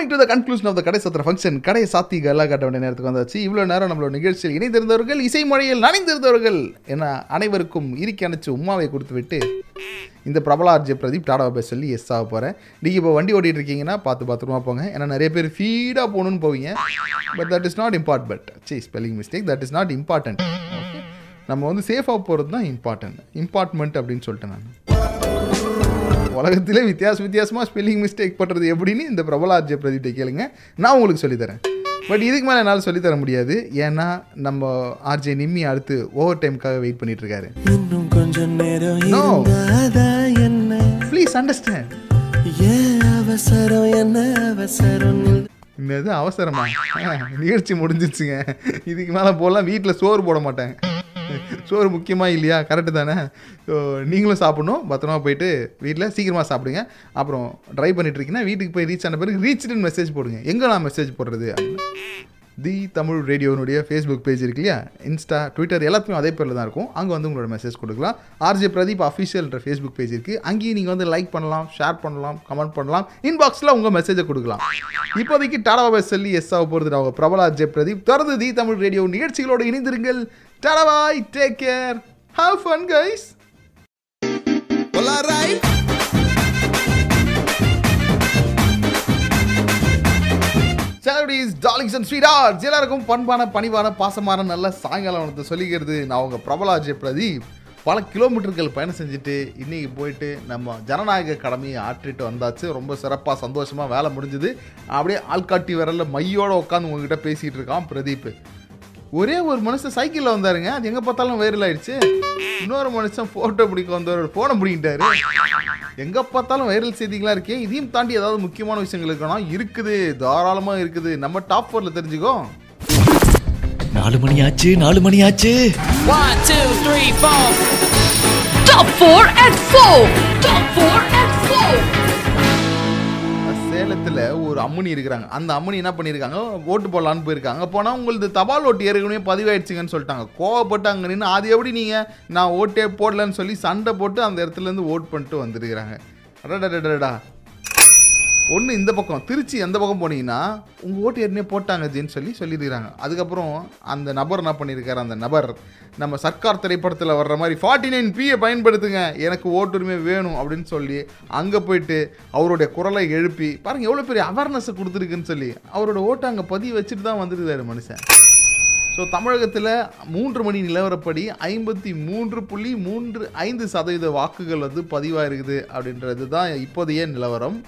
Coming to the conclusion of the கடை சத்திர function கடை சாத்தி கல்லா காட்ட வேண்டிய நேரத்துக்கு வந்தாச்சு. இவ்வளோ நேரம் நம்மளோட நிகழ்ச்சியில் இணைந்திருந்தவர்கள் இசை மொழியில் நனைந்திருந்தவர்கள் என அனைவருக்கும் இறுக்கி அணைச்சு உமாவை கொடுத்து விட்டு இந்த பிரபல ஆர்ஜி பிரதீப் டாடாவை பேச சொல்லி எஸ் ஆக போகிறேன் நீங்கள் இப்போ வண்டி ஓட்டிட்டு இருக்கீங்கன்னா பார்த்து பத்திரமா போங்க. ஏன்னா நிறைய பேர் ஃபீடாக போகணுன்னு போவீங்க. But that is not import but see spelling mistake that is not important நம்ம வந்து சேஃபாக போகிறது தான் இம்பார்ட்டன்ட் இம்பார்ட்மெண்ட் அப்படின்னு சொல்லிட்டேன் நான். உலகத்திலே வித்தியாச வித்தியாசமாக ஸ்பெல்லிங் மிஸ்டேக் பண்ணுறது எப்படின்னு இந்த பிரபல ஆர்ஜே பிரதீப்டை கேளுங்க. நான் உங்களுக்கு சொல்லித்தரேன். பட் இதுக்கு மேலே என்னால் சொல்லித்தர முடியாது. ஏன்னா நம்ம ஆர்ஜே நிம்மி அடுத்து ஓவர் டைமுக்காக வெயிட் பண்ணிட்டு இருக்காரு இன்னும் கொஞ்ச நேரம் என்ன? ப்ளீஸ் அண்டர்ஸ்டாண்ட் என்னது அவசரமா? நிகழ்ச்சி முடிஞ்சிருச்சுங்க. இதுக்கு மேலே போகலாம் வீட்டில் சோறு போட மாட்டாங்க சோறு முக்கியமாக இல்லையா? கரெக்டு தானே? ஸோ நீங்களும் சாப்பிடணும். பத்திரமா போயிட்டு வீட்டில் சீக்கிரமாக சாப்பிடுங்க. அப்புறம் ட்ரைவ் பண்ணிட்டு இருக்கீங்கன்னா வீட்டுக்கு போய் ரீச் ஆன பிறகு ரீச்டுன்னு மெசேஜ் போடுங்க. எங்கே நான் மெசேஜ் போடுறது தி தமிழ் ரேடியோனுடைய ஃபேஸ்புக் பேஜ் இருக்கு இல்லையா? இன்ஸ்டா ட்விட்டர் எல்லாத்துக்கும் அதே பேரில் தான் இருக்கும். அங்கே வந்து உங்களோட மெசேஜ் கொடுக்கலாம். ஆர்ஜே பிரதீப் அஃபிஷியல்ன்ற ஃபேஸ்புக் பேஜ் இருக்குது அங்கேயும் நீங்கள் வந்து லைக் பண்ணலாம் ஷேர் பண்ணலாம் கமெண்ட் பண்ணலாம். இன்பாக்ஸில் உங்கள் மெசேஜை கொடுக்கலாம். இப்போதைக்கு டாடாவை சொல்லி எஸ் ஆக போகிறது அவங்க பிரபல ஆர்ஜே பிரதீப் தொடர்ந்து தி தமிழ் ரேடியோ நிகழ்ச்சிகளோடு இணைந்திருங்கள். Tata bye take care have fun guys Well, alright. Celebrities darlings and sweethearts எல்லாருக்கும் பண்பான பணிவான பாசமான நல்ல சாயங்காலம் வணக்கத்தை சொல்லிக்கிறது நான் உங்கள் பிரபலாஜே பிரதீப். பல கிலோமீட்டர்கள் பயணம் செஞ்சுட்டு இன்னைக்கு போயிட்டு நம்ம ஜனநாயக கடமையை ஆற்றிட்டு வந்தாச்சு. ரொம்ப சிறப்பாக சந்தோஷமாக வேலை முடிஞ்சுது. அப்படியே ஆள்காட்டி விரல்ல மையோட உட்காந்து உங்ககிட்ட பேசிகிட்டு இருக்கான் பிரதீப். ஒரே ஒரு மனுஷன் சைக்கிளில் வந்தாருங்க. அது எங்கே பார்த்தாலும் வைரல் ஆயிடுச்சு. இன்னொரு மனுஷன் ஃபோட்டோ பிடிக்க வந்தவர் ஃபோனை பிடிக்கிட்டாரு எங்கே பார்த்தாலும் வைரல் செய்திகளா இருக்கே. இதையும் தாண்டி ஏதாவது முக்கியமான விஷயங்கள் இருக்கணும் இருக்குது. தாராளமாக இருக்குது. நம்ம டாப் ஃபோரில் தெரிஞ்சுக்கோ. நாலு மணி ஆச்சு நாலு மணி ஆச்சு One, two, three, four. Top 4 at 4. Top 4 at 4. சேலத்தில் ஒரு அம்மனி இருக்கிறாங்க. அந்த அம்மனி என்ன பண்ணியிருக்காங்க ஓட்டு போடலான்னு போயிருக்காங்க. போனால் உங்களது தபால் ஓட்டு ஏற்கனவே பதிவாயிடுச்சுங்கன்னு சொல்லிட்டாங்க. கோவப்பட்டு அங்கே நின்று அது எப்படி நீங்கள் நான் ஓட்டே போடலன்னு சொல்லி சண்டை போட்டு அந்த இடத்துலேருந்து ஓட் பண்ணிட்டு வந்துருக்கிறாங்க. அடடா ஒன்று இந்த பக்கம் திருச்சி எந்த பக்கம் போனீங்கன்னா உங்கள் ஓட்டு ஏற்கனவே போட்டாங்க ஜின்னு சொல்லி சொல்லியிருக்கிறாங்க. அதுக்கப்புறம் அந்த நபர் என்ன பண்ணியிருக்காரு? அந்த நபர் நம்ம சர்க்கார் திரைப்படத்தில் வர்ற மாதிரி ஃபார்ட்டி நைன் பியை பயன்படுத்துங்க எனக்கு ஓட்டுரிமை வேணும் அப்படின்னு சொல்லி அங்கே போயிட்டு அவருடைய குரலை எழுப்பி பாருங்கள் எவ்வளோ பெரிய அவேர்னஸ் கொடுத்துருக்குன்னு சொல்லி அவரோட ஓட்டை அங்கே பதிவு வச்சுட்டு தான் வந்துருக்காரு மனுஷன். ஸோ தமிழகத்தில் மூன்று மணி நிலவரப்படி ஐம்பத்தி மூன்று புள்ளி மூன்று ஐந்து சதவீத வாக்குகள் வந்து பதிவாக இருக்குது அப்படின்றது தான் இப்போதைய நிலவரம்.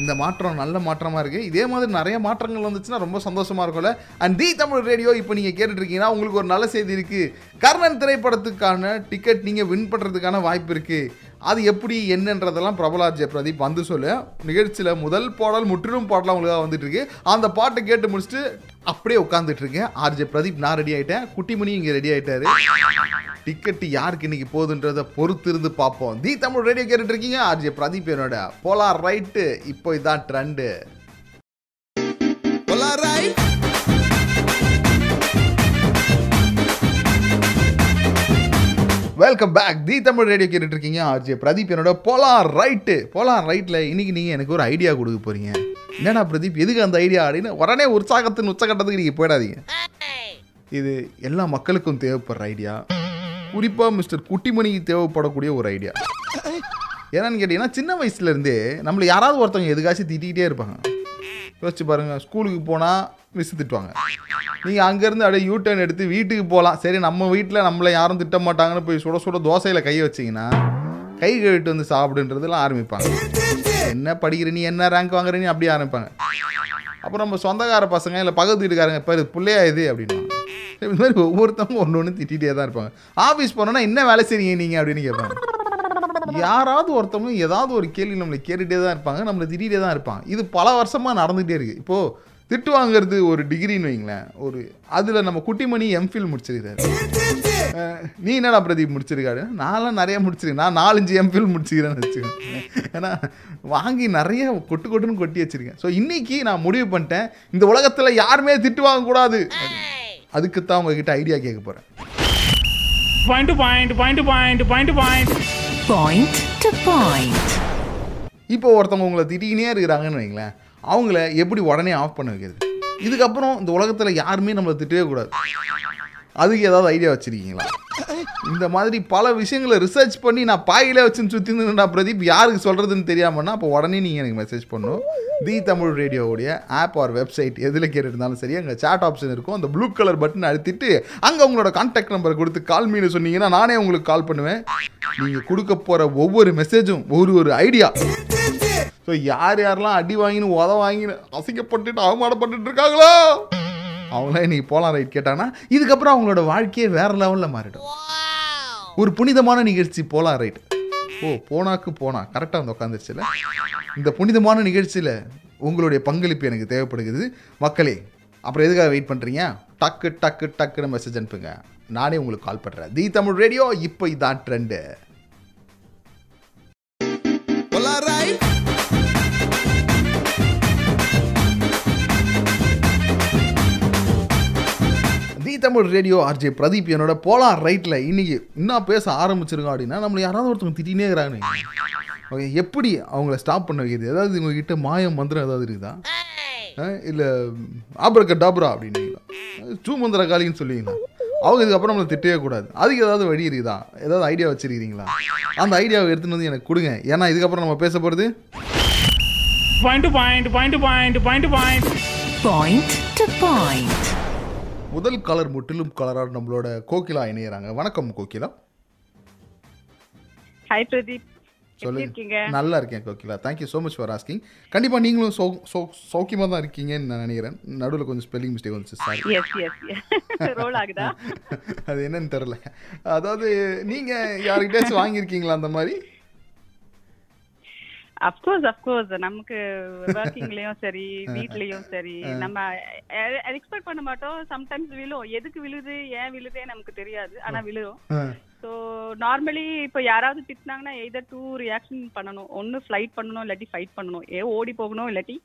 இந்த மாற்றம் நல்ல மாற்றமாக இருக்குது இதே மாதிரி நிறைய மாற்றங்கள் வந்துச்சுன்னா ரொம்ப சந்தோஷமாக இருக்கும்ல. அண்ட் தி தமிழ் ரேடியோ இப்போ நீங்கள் கேட்டுட்ருக்கீங்கன்னா உங்களுக்கு ஒரு நல்ல செய்தி இருக்குது கர்ணன் திரைப்படத்துக்கான டிக்கெட் நீங்கள் வின் பண்ணுறதுக்கான வாய்ப்பு இருக்குது அது எப்படி என்னன்றதெல்லாம் பிரபலாஜ் பிரதீப் வந்து சொல்லு. நிகழ்ச்சியில் முதல் பாடல் முற்றிலும் பாடலாம் உங்களுக்காக வந்துட்டு இருக்கு அந்த பாட்டை கேட்டு முடிச்சுட்டு அப்படியே உட்காந்துட்டு இருக்கேன் ஆர்ஜே பிரதீப் நான் ரெடி ஆயிட்டேன். குட்டிமணி இங்கே ரெடி ஆயிட்டாரு. டிக்கெட் யாருக்கு இன்னைக்கு போகுதுன்றத பொறுத்து இருந்து பார்ப்போம். தி தமிழ் ரேடியோ கேட்டுட்டு இருக்கீங்க. ஆர்ஜே பிரதீப் என்னோட போலார் ரைட்டு இப்போ இதான் trend welcome back the Tamil radio கேட்டுட்டு இருக்கீங்க. ஆர்ஜே பிரதீப் என்னோட போலார் ரைட்டு போலார் ரைட்டில் இன்னைக்கு நீங்கள் எனக்கு ஒரு ஐடியா கொடுக்க போறீங்க. என்னடா பிரதீப் எதுக்கு அந்த ஐடியா அப்படின்னு உடனே உற்சாகத்தின் உச்சகட்டத்துக்கு நீங்கள் போயிடாதீங்க. இது எல்லா மக்களுக்கும் தேவைப்படுற ஐடியா குறிப்பாக மிஸ்டர் குட்டிமணிக்கு தேவைப்படக்கூடிய ஒரு ஐடியா என்னன்னு கேட்டிங்கன்னா சின்ன வயசுலேருந்தே நம்மளை யாராவது ஒருத்தவங்க எதுக்காச்சும் திட்டிகிட்டே இருப்பாங்க. யோசிச்சு பாருங்கள் ஸ்கூலுக்கு போனால் மிஸ் திட்டுவாங்க. நீங்கள் அங்கேருந்து அப்படியே யூ டர்ன் எடுத்து வீட்டுக்கு போகலாம் சரி நம்ம வீட்டில் நம்மளை யாரும் திட்ட மாட்டாங்கன்னு போய் சுட சுட தோசையில் கை வச்சிங்கன்னா கை கழுவிட்டு வந்து சாப்பிடுன்றதுலாம் ஆரம்பிப்பாங்க. என்ன படிக்கிற நீ என்ன ரேங்க் வாங்குற நீ அப்படியே ஆரம்பிப்பாங்க. அப்புறம் நம்ம சொந்தக்கார பசங்க இல்லை பக்கத்து வீட்டுக்காரங்க இப்போ பிள்ளையா இது அப்படின்னா. இந்த மாதிரி ஒவ்வொருத்தவங்க ஒன்று ஒன்று திட்டிகிட்டே தான் இருப்பாங்க. ஆஃபீஸ் போனோன்னா என்ன வேலை செய்றீங்க நீங்கள் அப்படின்னு கேட்பாங்க. யாராவது ஒருத்தவங்க ஏதாவது ஒரு கேள்வி நம்மளை கேட்டுகிட்டே தான் இருப்பாங்க நம்மளை திட்டிகிட்டே தான் இருப்பாங்க. இது பல வருஷமாக நடந்துகிட்டே இருக்குது இப்போது திட்டு வாங்குறது ஒரு டிகிரின்னு வைங்களேன் ஒரு அதில் நம்ம குட்டிமணி எம்ஃபில் முடிச்சிருக்காரு நீ என்னடா பிரதீப் முடிச்சிருக்காரு? நான்லாம் நிறைய முடிச்சிருக்கேன். நான் நாலஞ்சு எம்ஃபில் முடிச்சிக்கிறேன்னு வச்சுக்கோங்க. ஏன்னா வாங்கி நிறைய கொட்டு கொட்டுன்னு கொட்டி வச்சிருக்கேன். ஸோ இன்றைக்கி நான் முடிவு பண்ணிட்டேன் இந்த உலகத்தில் யாருமே திட்டு வாங்கக்கூடாது அதுக்கு தான் உங்ககிட்ட ஐடியா கேட்க போகிறேன் point point point point point point point to point இப்போ ஒருத்தவங்க உங்களை திட்டிக்கினே இருக்கிறாங்கன்னு வைங்களேன் அவங்கள எப்படி உடனே ஆஃப் பண்ண வைக்கிறது? இதுக்கப்புறம் இந்த உலகத்தில் யாருமே நம்மளை திட்டவே கூடாது. அதுக்கு ஏதாவது ஐடியா வச்சுருக்கீங்களா? இந்த மாதிரி பல விஷயங்களை ரிசர்ச் பண்ணி நான் பாயிலே வச்சுன்னு சுற்றினா பிரதீப். யாருக்கு சொல்கிறதுன்னு தெரியாமன்னா அப்போ உடனே நீங்கள் எனக்கு மெசேஜ் பண்ணணும். தி தமிழ் ரேடியோவுடைய ஆப் ஆர் வெப்சைட் எதில் கேட்டுருந்தாலும் சரி அங்கே சாட் ஆப்ஷன் இருக்கும். அந்த ப்ளூ கலர் பட்டன் அழுத்திட்டு அங்கே உங்களோட கான்டாக்ட் நம்பரை கொடுத்து கால் மீனு சொன்னீங்கன்னா நானே உங்களுக்கு கால் பண்ணுவேன். நீங்கள் கொடுக்க போகிற ஒவ்வொரு மெசேஜும் ஒரு ஒரு ஐடியா ஸோ யார் யாரெல்லாம் அடி வாங்கின்னு உத வாங்கின்னு அசிங்கப்பட்டுட்டு அவமானப்பட்டுட்டு இருக்காங்களோ? அவங்களாம் இன்னைக்கு போலாம் ரைட் கேட்டாங்கன்னா இதுக்கப்புறம் அவங்களோட வாழ்க்கையே வேற லெவலில் மாறிடும். ஒரு புனிதமான நிகழ்ச்சி போலாம் ரைட் ஓ போனாக்கு போனா கரெக்டாக வந்து உட்காந்துருச்சுல இந்த புனிதமான நிகழ்ச்சியில் உங்களுடைய பங்களிப்பு எனக்கு தேவைப்படுகிறது. மக்களே அப்புறம் எதுக்காக வெயிட் பண்ணுறீங்க டக்கு டக்கு டக்குன்னு மெசேஜ் அனுப்புங்க. நானே உங்களுக்கு கால் பண்ணுறேன் தி தமிழ் ரேடியோ இப்போ இதான் trend the Tamil radio RJ Pradeep என்னோட போலாம் ரைட்டில் இன்னைக்கு இன்னும் பேச ஆரம்பிச்சிருக்கோம் அப்படின்னா நம்மளை யாராவது ஒருத்தவங்க திட்டினே இருக்கிறாங்க ஓகே எப்படி அவங்கள ஸ்டாப் பண்ண வைக்கிறது? ஏதாவது உங்ககிட்ட மாயம் மந்திரம் ஏதாவது இருக்குதா? இல்லை ஆபரக்க டாப்ரா அப்படின்னீங்களா? சூமந்திர காலின்னு சொல்லுவீங்களா? அவங்க இதுக்கப்புறம் நம்மளை திட்டவே கூடாது. அதுக்கு ஏதாவது வழி இருக்குதா? ஏதாவது ஐடியா வச்சிருக்கீங்களா அந்த ஐடியாவை எடுத்துன்னு வந்து எனக்கு கொடுங்க. ஏன்னா இதுக்கப்புறம் நம்ம பேச போகிறது point point point point point point Point to point. முதல் கலர் முற்றிலும் கலராக நம்மளோட கோகிலா இணையறாங்க. வணக்கம் கோகிலா. ஹாய் பிரதீப். சொல்லுங்க நல்லா இருக்கேன் Kokila. Thank you so much for asking கண்டிப்பாக நீங்களும் சௌ சௌ சௌக்கியமாக தான் இருக்கீங்கன்னு நான் நினைக்கிறேன். நடுவில் கொஞ்சம் ஸ்பெல்லிங் மிஸ்டேக் வந்துச்சு சாரி அது என்னன்னு தெரில அதாவது நீங்கள் யார்கிட்டயாச்சும் வாங்கியிருக்கீங்களா அந்த மாதிரி? அப்கோர்ஸ் அப்கோர்ஸ் நமக்கு ஒர்க்கிங்லயும் சரி வீட்லயும் சரி நம்ம எக்ஸ்பெக்ட் பண்ண மாட்டோம். சம்டைம்ஸ் விழும் எதுக்கு விழுது? ஏன் விழுதே நமக்கு தெரியாது. ஆனா விழும் ஸோ நார்மலி இப்போ யாராவது திட்டினாங்கன்னா எய்தர் டூ ரியாக்ஷன் பண்ணணும். ஒன்னு ஃப்ளைட் பண்ணணும் இல்லாட்டி ஃபைட் பண்ணணும். ஏ ஓடி போகணும் இல்லாட்டி